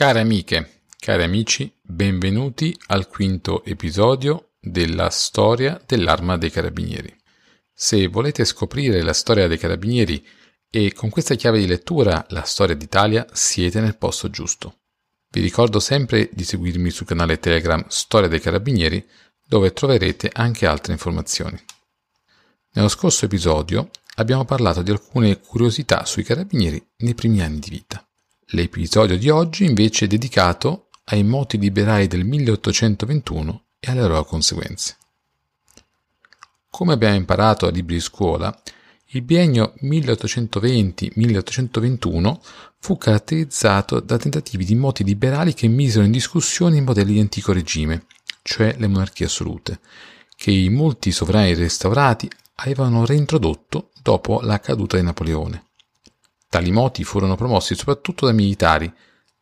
Care amiche, cari amici, benvenuti al quinto episodio della storia dell'arma dei carabinieri. Se volete scoprire la storia dei carabinieri e con questa chiave di lettura la storia d'Italia, siete nel posto giusto. Vi ricordo sempre di seguirmi sul canale Telegram Storia dei Carabinieri, dove troverete anche altre informazioni. Nello scorso episodio abbiamo parlato di alcune curiosità sui carabinieri nei primi anni di vita. L'episodio di oggi invece è dedicato ai moti liberali del 1821 e alle loro conseguenze. Come abbiamo imparato a libri di scuola, il biennio 1820-1821 fu caratterizzato da tentativi di moti liberali che misero in discussione i modelli di antico regime, cioè le monarchie assolute, che i molti sovrani restaurati avevano reintrodotto dopo la caduta di Napoleone. Tali moti furono promossi soprattutto da militari,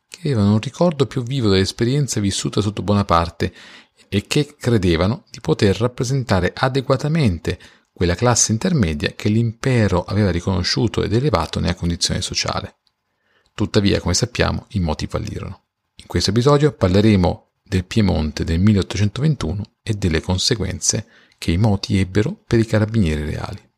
che avevano un ricordo più vivo dell'esperienza vissuta sotto Bonaparte e che credevano di poter rappresentare adeguatamente quella classe intermedia che l'impero aveva riconosciuto ed elevato nella condizione sociale. Tuttavia, come sappiamo, i moti fallirono. In questo episodio parleremo del Piemonte del 1821 e delle conseguenze che i moti ebbero per i carabinieri reali.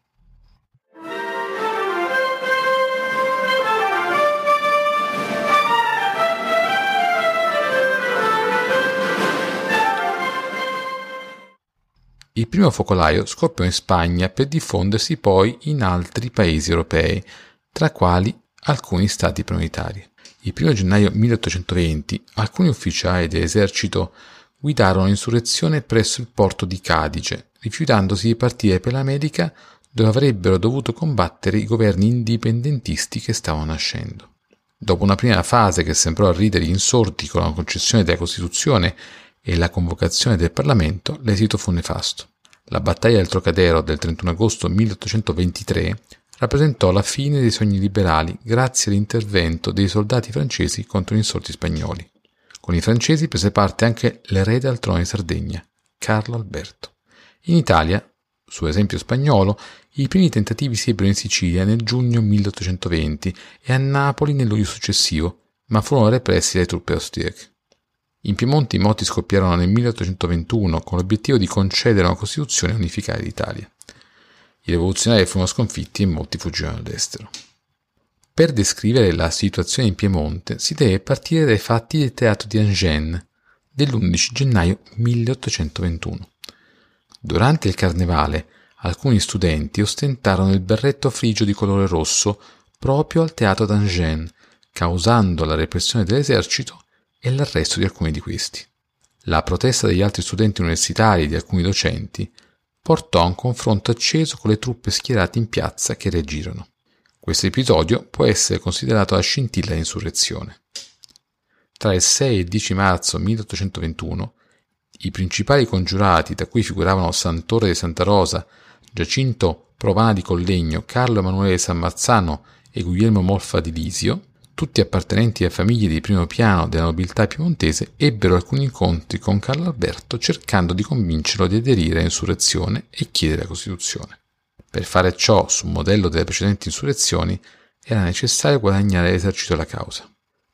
Il primo focolaio scoppiò in Spagna per diffondersi poi in altri paesi europei, tra quali alcuni stati proprietari. Il 1 gennaio 1820 alcuni ufficiali dell'esercito guidarono l'insurrezione presso il porto di Cadice, rifiutandosi di partire per l'America dove avrebbero dovuto combattere i governi indipendentisti che stavano nascendo. Dopo una prima fase che sembrò ridere gli insorti con la concessione della Costituzione e la convocazione del Parlamento, l'esito fu nefasto. La battaglia del Trocadero del 31 agosto 1823 rappresentò la fine dei sogni liberali grazie all'intervento dei soldati francesi contro gli insorti spagnoli. Con i francesi prese parte anche l'erede al trono di Sardegna, Carlo Alberto. In Italia, su esempio spagnolo, i primi tentativi si ebbero in Sicilia nel giugno 1820 e a Napoli nel luglio successivo, ma furono repressi dalle truppe austriache. In Piemonte i moti scoppiarono nel 1821 con l'obiettivo di concedere una Costituzione unificare d'Italia. I rivoluzionari furono sconfitti e molti fuggirono all'estero. Per descrivere la situazione in Piemonte si deve partire dai fatti del teatro di Angers dell'11 gennaio 1821. Durante il carnevale alcuni studenti ostentarono il berretto frigio di colore rosso proprio al teatro d'Angers, causando la repressione dell'esercito e l'arresto di alcuni di questi. La protesta degli altri studenti universitari e di alcuni docenti portò a un confronto acceso con le truppe schierate in piazza che reagirono. Questo episodio può essere considerato la scintilla dell'insurrezione. Tra il 6 e il 10 marzo 1821, i principali congiurati, da cui figuravano Sant'Ore di Santa Rosa, Giacinto Provana di Collegno, Carlo Emanuele San Marzano e Guglielmo Molfa di Lisio, tutti appartenenti a famiglie di primo piano della nobiltà piemontese, ebbero alcuni incontri con Carlo Alberto cercando di convincerlo di aderire all'insurrezione e chiedere la Costituzione. Per fare ciò, sul modello delle precedenti insurrezioni, era necessario guadagnare l'esercito alla causa.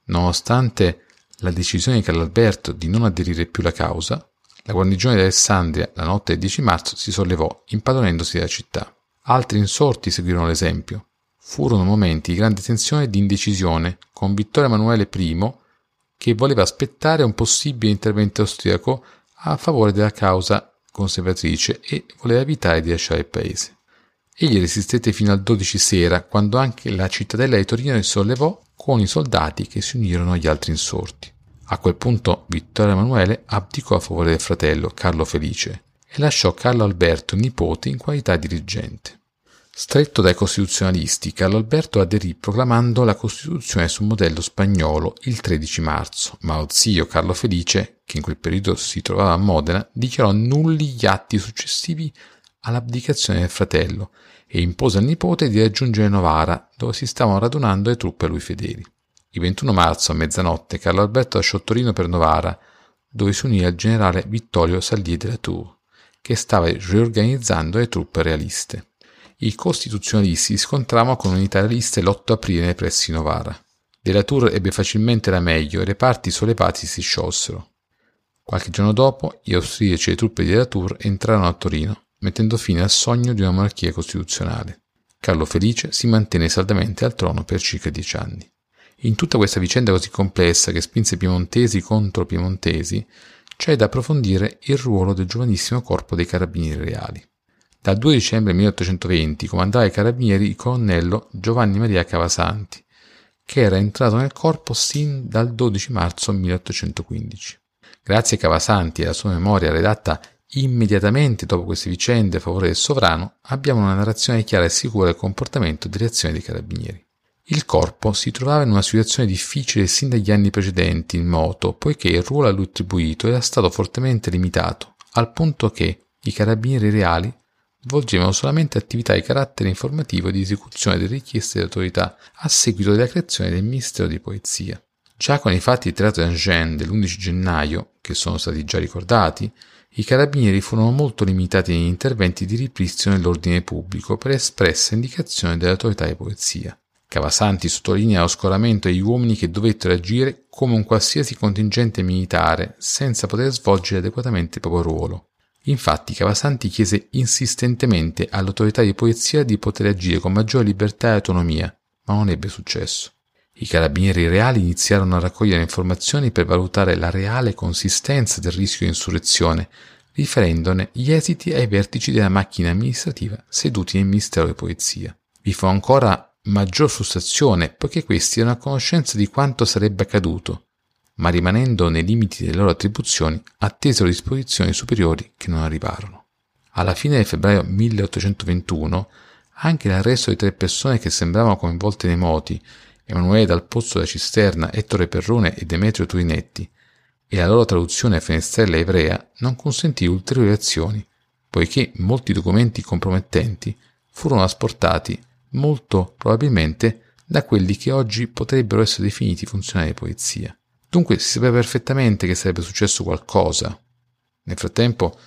Nonostante la decisione di Carlo Alberto di non aderire più alla causa, la guarnigione di Alessandria la notte del 10 marzo si sollevò, impadronendosi della città. Altri insorti seguirono l'esempio, Furono momenti di grande tensione e di indecisione, con Vittorio Emanuele I che voleva aspettare un possibile intervento austriaco a favore della causa conservatrice e voleva evitare di lasciare il paese. Egli resistette fino al 12 sera, quando anche la cittadella di Torino si sollevò con i soldati che si unirono agli altri insorti. A quel punto Vittorio Emanuele abdicò a favore del fratello Carlo Felice e lasciò Carlo Alberto nipote in qualità di dirigente. Stretto dai costituzionalisti, Carlo Alberto aderì proclamando la Costituzione sul modello spagnolo il 13 marzo, ma lo zio Carlo Felice, che in quel periodo si trovava a Modena, dichiarò nulli gli atti successivi all'abdicazione del fratello e impose al nipote di raggiungere Novara, dove si stavano radunando le truppe a lui fedeli. Il 21 marzo a mezzanotte Carlo Alberto lasciò Torino per Novara, dove si unì al generale Vittorio Sallier de la Tour, che stava riorganizzando le truppe realiste i costituzionalisti si scontravano con unità realiste l'8 aprile nei pressi Novara. Della Tour ebbe facilmente la meglio e i reparti sollevati si sciolsero. Qualche giorno dopo, gli austriaci e le truppe di Della Tour entrarono a Torino, mettendo fine al sogno di una monarchia costituzionale. Carlo Felice si mantenne saldamente al trono per circa dieci anni. In tutta questa vicenda così complessa che spinse piemontesi contro piemontesi, c'è da approfondire il ruolo del giovanissimo corpo dei carabinieri reali. Dal 2 dicembre 1820 comandava i carabinieri il colonnello Giovanni Maria Cavasanti, che era entrato nel corpo sin dal 12 marzo 1815. Grazie a Cavasanti e alla sua memoria redatta immediatamente dopo queste vicende a favore del sovrano, abbiamo una narrazione chiara e sicura del comportamento e delle azioni dei carabinieri. Il corpo si trovava in una situazione difficile sin dagli anni precedenti in moto, poiché il ruolo a lui attribuito era stato fortemente limitato, al punto che i carabinieri reali svolgevano solamente attività di carattere informativo e di esecuzione delle richieste dell'autorità a seguito della creazione del Ministero di Polizia. Già con i fatti di Teatro d'Angers dell'11 gennaio, che sono stati già ricordati, i carabinieri furono molto limitati negli interventi di ripristino dell'ordine pubblico per espressa indicazione dell'autorità di polizia. Cavasanti sottolinea lo scoramento degli uomini che dovettero agire come un qualsiasi contingente militare senza poter svolgere adeguatamente il proprio ruolo. Infatti Cavasanti chiese insistentemente all'autorità di polizia di poter agire con maggiore libertà e autonomia, ma non ebbe successo. I carabinieri reali iniziarono a raccogliere informazioni per valutare la reale consistenza del rischio di insurrezione, riferendone gli esiti ai vertici della macchina amministrativa seduti nel Ministero di Polizia. Vi fu ancora maggior frustrazione poiché questi erano a conoscenza di quanto sarebbe accaduto, ma rimanendo nei limiti delle loro attribuzioni attesero disposizioni superiori che non arrivarono. Alla fine del febbraio 1821 anche l'arresto di tre persone che sembravano coinvolte nei moti Emanuele dal Pozzo della Cisterna, Ettore Perrone e Demetrio Turinetti, e la loro traduzione a fenestrella ebrea non consentì ulteriori azioni, poiché molti documenti compromettenti furono asportati molto probabilmente da quelli che oggi potrebbero essere definiti funzionari di polizia. Dunque si sapeva perfettamente che sarebbe successo qualcosa. Nel frattempo,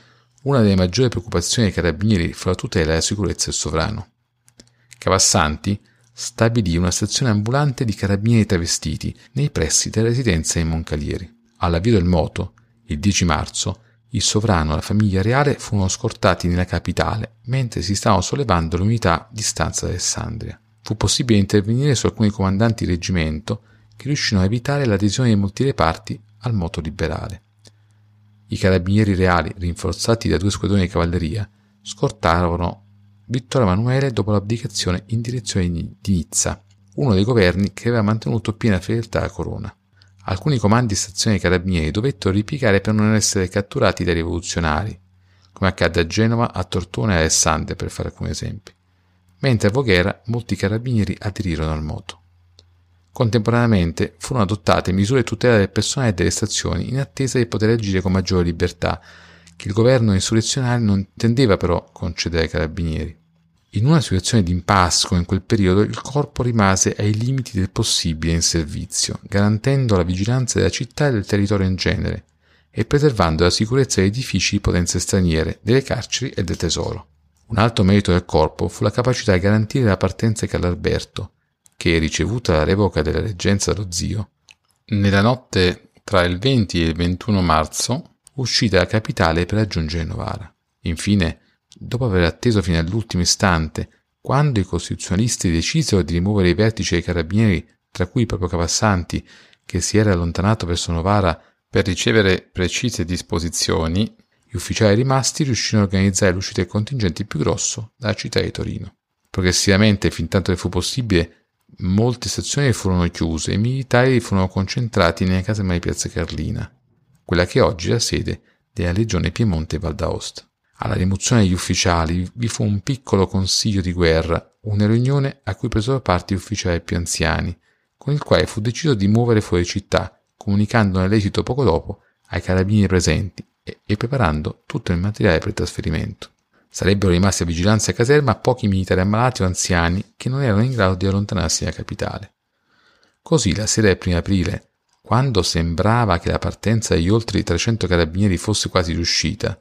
una delle maggiori preoccupazioni dei carabinieri fu la tutela e la sicurezza del sovrano. Cavassanti stabilì una stazione ambulante di carabinieri travestiti nei pressi della residenza dei Moncalieri. All'avvio del moto, il 10 marzo, il sovrano e la famiglia reale furono scortati nella capitale mentre si stavano sollevando le unità di stanza da Alessandria. Fu possibile intervenire su alcuni comandanti di reggimento che riuscirono a evitare l'adesione di molti reparti al moto liberale. I carabinieri reali, rinforzati da due squadroni di cavalleria, scortarono Vittorio Emanuele dopo l'abdicazione in direzione di Nizza, uno dei governi che aveva mantenuto piena fedeltà alla corona. Alcuni comandi stazioni dei carabinieri dovettero ripiegare per non essere catturati dai rivoluzionari, come accadde a Genova, a Tortona e a Alessandria, per fare alcuni esempi. Mentre a Voghera molti carabinieri aderirono al moto. Contemporaneamente furono adottate misure di tutela del personale delle stazioni in attesa di poter agire con maggiore libertà, che il governo insurrezionale non intendeva però concedere ai carabinieri. In una situazione di impasse come in quel periodo, il corpo rimase ai limiti del possibile in servizio, garantendo la vigilanza della città e del territorio in genere, e preservando la sicurezza degli edifici di potenze straniere, delle carceri e del tesoro. Un altro merito del corpo fu la capacità di garantire la partenza di Carlalberto, che, ricevuta la revoca della reggenza dello zio, nella notte tra il 20 e il 21 marzo uscì dalla capitale per raggiungere Novara. Infine, dopo aver atteso fino all'ultimo istante, quando i costituzionalisti decisero di rimuovere i vertici dei carabinieri, tra cui proprio Cavassanti, che si era allontanato verso Novara per ricevere precise disposizioni, gli ufficiali rimasti riuscirono a organizzare l'uscita del contingente più grosso dalla città di Torino. Progressivamente, fin tanto che fu possibile, molte stazioni furono chiuse e i militari furono concentrati nelle caserme di Piazza Carlina, quella che oggi è la sede della Legione Piemonte Val d'Aosta. Alla rimozione degli ufficiali vi fu un piccolo consiglio di guerra, una riunione a cui presero parte gli ufficiali più anziani, con il quale fu deciso di muovere fuori città, comunicandone l'esito poco dopo ai carabinieri presenti e, e preparando tutto il materiale per il trasferimento. Sarebbero rimasti a vigilanza a caserma pochi militari ammalati o anziani che non erano in grado di allontanarsi dalla capitale. Così la sera del 1 aprile, quando sembrava che la partenza degli oltre 300 carabinieri fosse quasi riuscita,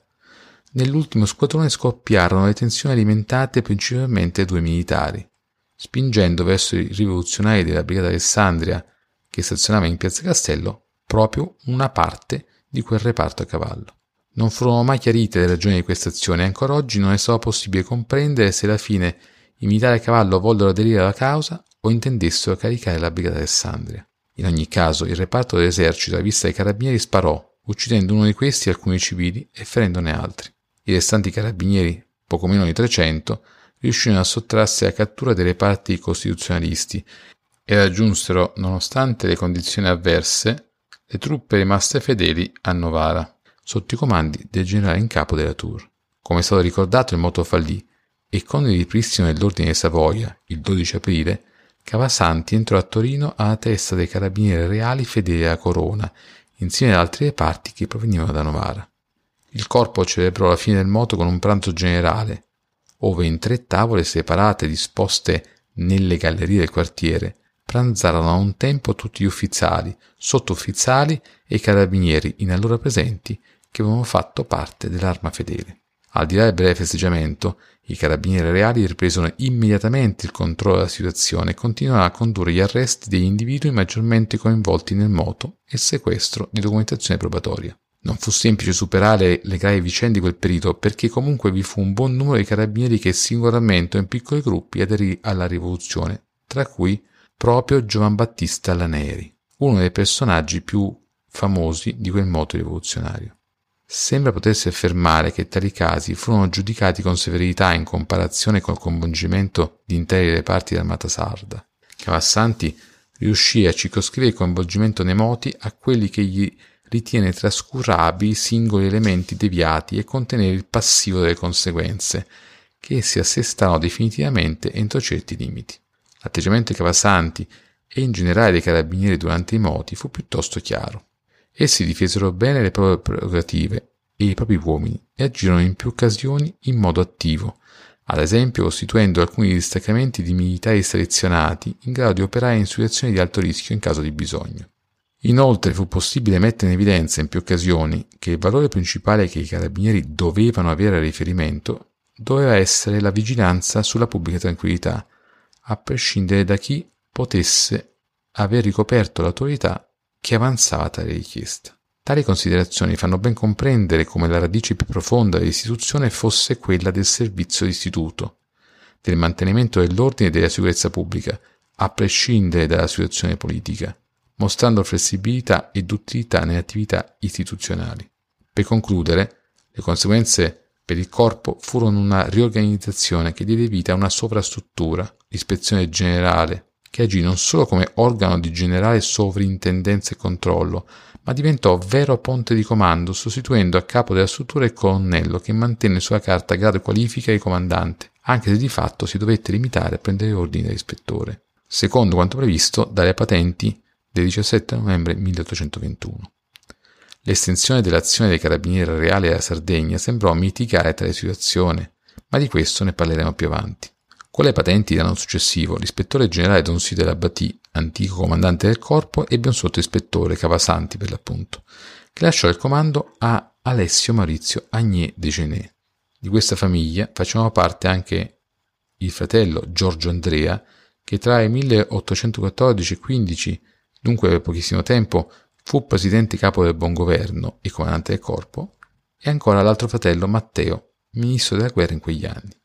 Nell'ultimo squadrone scoppiarono le tensioni alimentate principalmente due militari. Spingendo verso i rivoluzionari della Brigata Alessandria che stazionava in Piazza Castello proprio una parte di quel reparto a cavallo. Non furono mai chiarite le ragioni di questa azione e ancora oggi non è stato possibile comprendere se alla fine i militari a cavallo vollero aderire alla causa o intendessero caricare la brigata Alessandria. In ogni caso, il reparto dell'esercito a vista dei carabinieri sparò, uccidendo uno di questi e alcuni civili e ferendone altri. I restanti carabinieri, poco meno di 300, riuscirono a sottrarsi alla cattura dei reparti costituzionalisti e raggiunsero, nonostante le condizioni avverse, le truppe rimaste fedeli a Novara sotto i comandi del generale in capo della Tour. Come è stato ricordato, il moto fallì e con il ripristino dell'ordine di Savoia, il 12 aprile, Cavasanti entrò a Torino alla testa dei carabinieri reali fedeli alla corona, insieme ad altri reparti che provenivano da Novara. Il corpo celebrò la fine del moto con un pranzo generale, ove in tre tavole separate disposte nelle gallerie del quartiere pranzarono a un tempo tutti gli ufficiali, sottufficiali e carabinieri in allora presenti che avevano fatto parte dell'arma fedele. Al di là del breve festeggiamento, i carabinieri reali ripresero immediatamente il controllo della situazione e continuarono a condurre gli arresti degli individui maggiormente coinvolti nel moto e sequestro di documentazione probatoria. Non fu semplice superare le gravi vicende di quel periodo perché comunque vi fu un buon numero di carabinieri che singolarmente o in piccoli gruppi aderì alla rivoluzione, tra cui proprio Giovan Battista Laneri, uno dei personaggi più famosi di quel moto rivoluzionario. Sembra potersi affermare che tali casi furono giudicati con severità in comparazione col coinvolgimento di interi reparti dell'armata sarda. Cavassanti riuscì a circoscrivere il coinvolgimento nei moti a quelli che gli ritiene trascurabili singoli elementi deviati e contenere il passivo delle conseguenze, che essi assestarono definitivamente entro certi limiti. L'atteggiamento di Cavasanti e in generale dei carabinieri durante i moti fu piuttosto chiaro. Essi difesero bene le proprie prerogative e i propri uomini e agirono in più occasioni in modo attivo, ad esempio costituendo alcuni distaccamenti di militari selezionati in grado di operare in situazioni di alto rischio in caso di bisogno. Inoltre fu possibile mettere in evidenza in più occasioni che il valore principale che i carabinieri dovevano avere a riferimento doveva essere la vigilanza sulla pubblica tranquillità, a prescindere da chi potesse aver ricoperto l'autorità che avanzava tale richiesta. Tali considerazioni fanno ben comprendere come la radice più profonda dell'istituzione fosse quella del servizio d'istituto, del mantenimento dell'ordine e della sicurezza pubblica, a prescindere dalla situazione politica, mostrando flessibilità e duttilità nelle attività istituzionali. Per concludere, le conseguenze per il corpo furono una riorganizzazione che diede vita a una sovrastruttura, l'ispezione generale, che agì non solo come organo di generale sovrintendenza e controllo, ma diventò vero ponte di comando, sostituendo a capo della struttura il colonnello che mantenne sulla carta grado e qualifica di comandante, anche se di fatto si dovette limitare a prendere ordini dall'ispettore, secondo quanto previsto dalle patenti del 17 novembre 1821. L'estensione dell'azione dei carabinieri reali alla Sardegna sembrò mitigare tale situazione, ma di questo ne parleremo più avanti. Con le patenti dell'anno successivo, l'ispettore generale Don Side Labati, antico comandante del corpo, ebbe un sottoispettore, Cavasanti per l'appunto, che lasciò il comando a Alessio Maurizio Agnès de Genet. Di questa famiglia facevano parte anche il fratello Giorgio Andrea, che tra il 1814 e 15, dunque per pochissimo tempo, fu presidente capo del buon governo e comandante del corpo, e ancora l'altro fratello Matteo, ministro della guerra in quegli anni.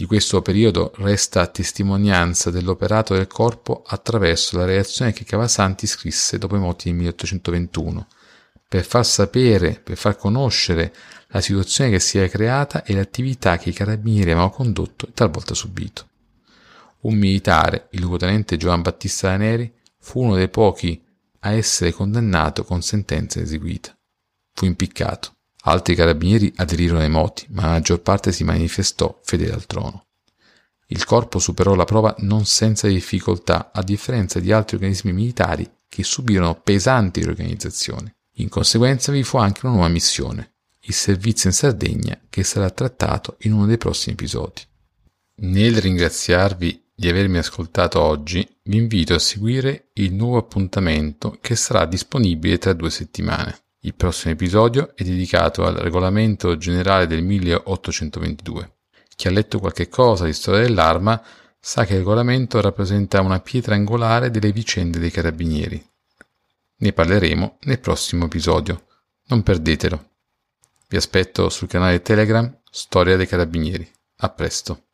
Di questo periodo resta testimonianza dell'operato del corpo attraverso la reazione che Cavasanti scrisse dopo i moti del 1821, per far sapere, per far conoscere la situazione che si era creata e le attività che i carabinieri avevano condotto e talvolta subito. Un militare, il luogotenente Giovan Battista Daneri, fu uno dei pochi a essere condannato con sentenza eseguita. Fu impiccato. Altri carabinieri aderirono ai moti, ma la maggior parte si manifestò fedele al trono. Il corpo superò la prova non senza difficoltà, a differenza di altri organismi militari che subirono pesanti riorganizzazioni. In conseguenza vi fu anche una nuova missione, il servizio in Sardegna, che sarà trattato in uno dei prossimi episodi. Nel ringraziarvi di avermi ascoltato oggi, vi invito a seguire il nuovo appuntamento che sarà disponibile tra due settimane. Il prossimo episodio è dedicato al regolamento generale del 1822. Chi ha letto qualche cosa di storia dell'arma sa che il regolamento rappresenta una pietra angolare delle vicende dei carabinieri. Ne parleremo nel prossimo episodio. Non perdetelo. Vi aspetto sul canale Telegram Storia dei Carabinieri. A presto.